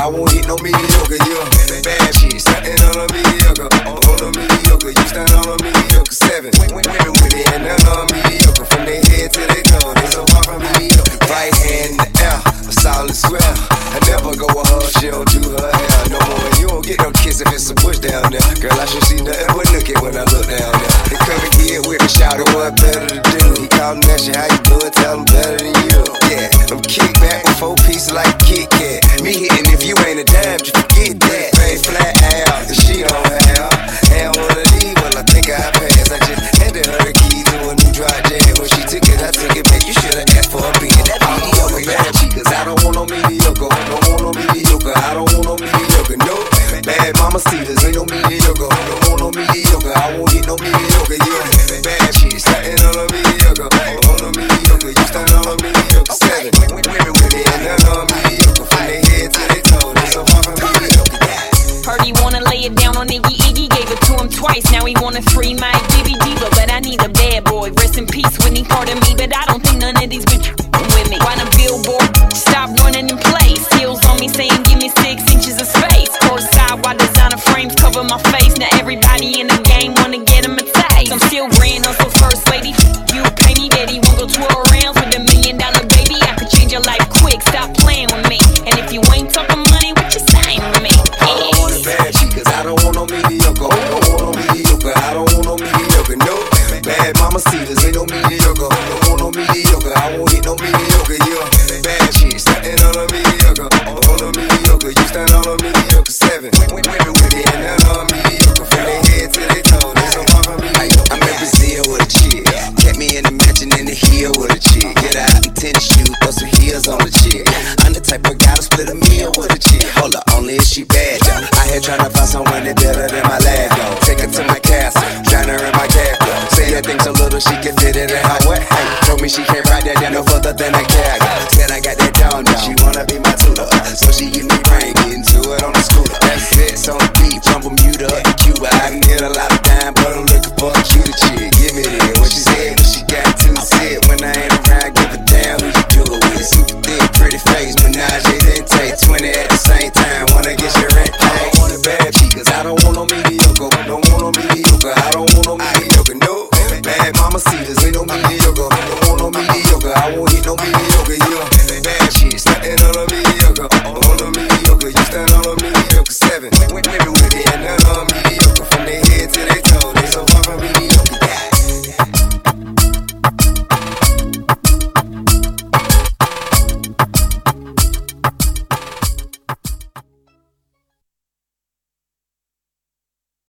I won't hit no mediocre. A bad shit, stunting on a mediocre. On a mediocre, you stunt on a mediocre. Seven, women with it and none on mediocre. From their head to their toe, they so far from mediocre. Right hand in the air, a solid square. I never go with her, she don't do her hair no more. You don't get no kiss if it's a bush down there. Girl, I should see nothing but look at when I look down there. They come and get with a shout what better to do. He and asked you how you doing, tell him better than you. Yeah, I'm kick back with four pieces like a mediocre. Don't want no mediocre. I don't want no mediocre. No bad mama cedars ain't no mediocre. Don't want no mediocre. I won't get no mediocre. Yeah, bad shit, starting on a mediocre. On a mediocre, you start on a mediocre. Seven women with it and none on mediocre. From their head to their toe, they so far from mediocre. Heard he wanna lay it down on Iggy Iggy, gave it to him twice. Now he wanna free my Jibby Diva, but I need a bad boy. Rest in peace, Whitney, part of me, but I don't think none of these bitches saying, give me six inches of space. Courtside while designer frames cover my face. Now everybody in the game wanna get him a taste. I'm still grand hustle first lady. You pay me, daddy, won't go 12 rounds with a million Seven women with it and none on mediocre. From head to their toe, they so far from mediocre. I'm in Brazil with a chick. Kept me in the mansion in the with a chick. Get out in tennis shoes, throw some heels on the chick. I'm the type of guy to split a meal with a chick. Hold up, only if she bad, yo. I here tryna find someone that better than my yo. Take her to my castle, drown her in my cab, her things so little she can fit it in her wet. Hey, told me she can't ride that down no further than a cab. Said I got that down, down. She wanna be my tutor, so she give me brain, getting to it on the scooter. That's it, so on the beat, from Bermuda up to Cuba. I can get a lot of time, but I'm looking for a cuter chick. Give me that, what she said, what she got to say. When I ain't around, give a damn who you do it with. Super thick, pretty face, menage, then take 20 at the same time. Wanna get your rent paid. I don't want a bad chick, cause I don't want no mediocre. Don't want no mediocre, I don't want no mediocre. No, bad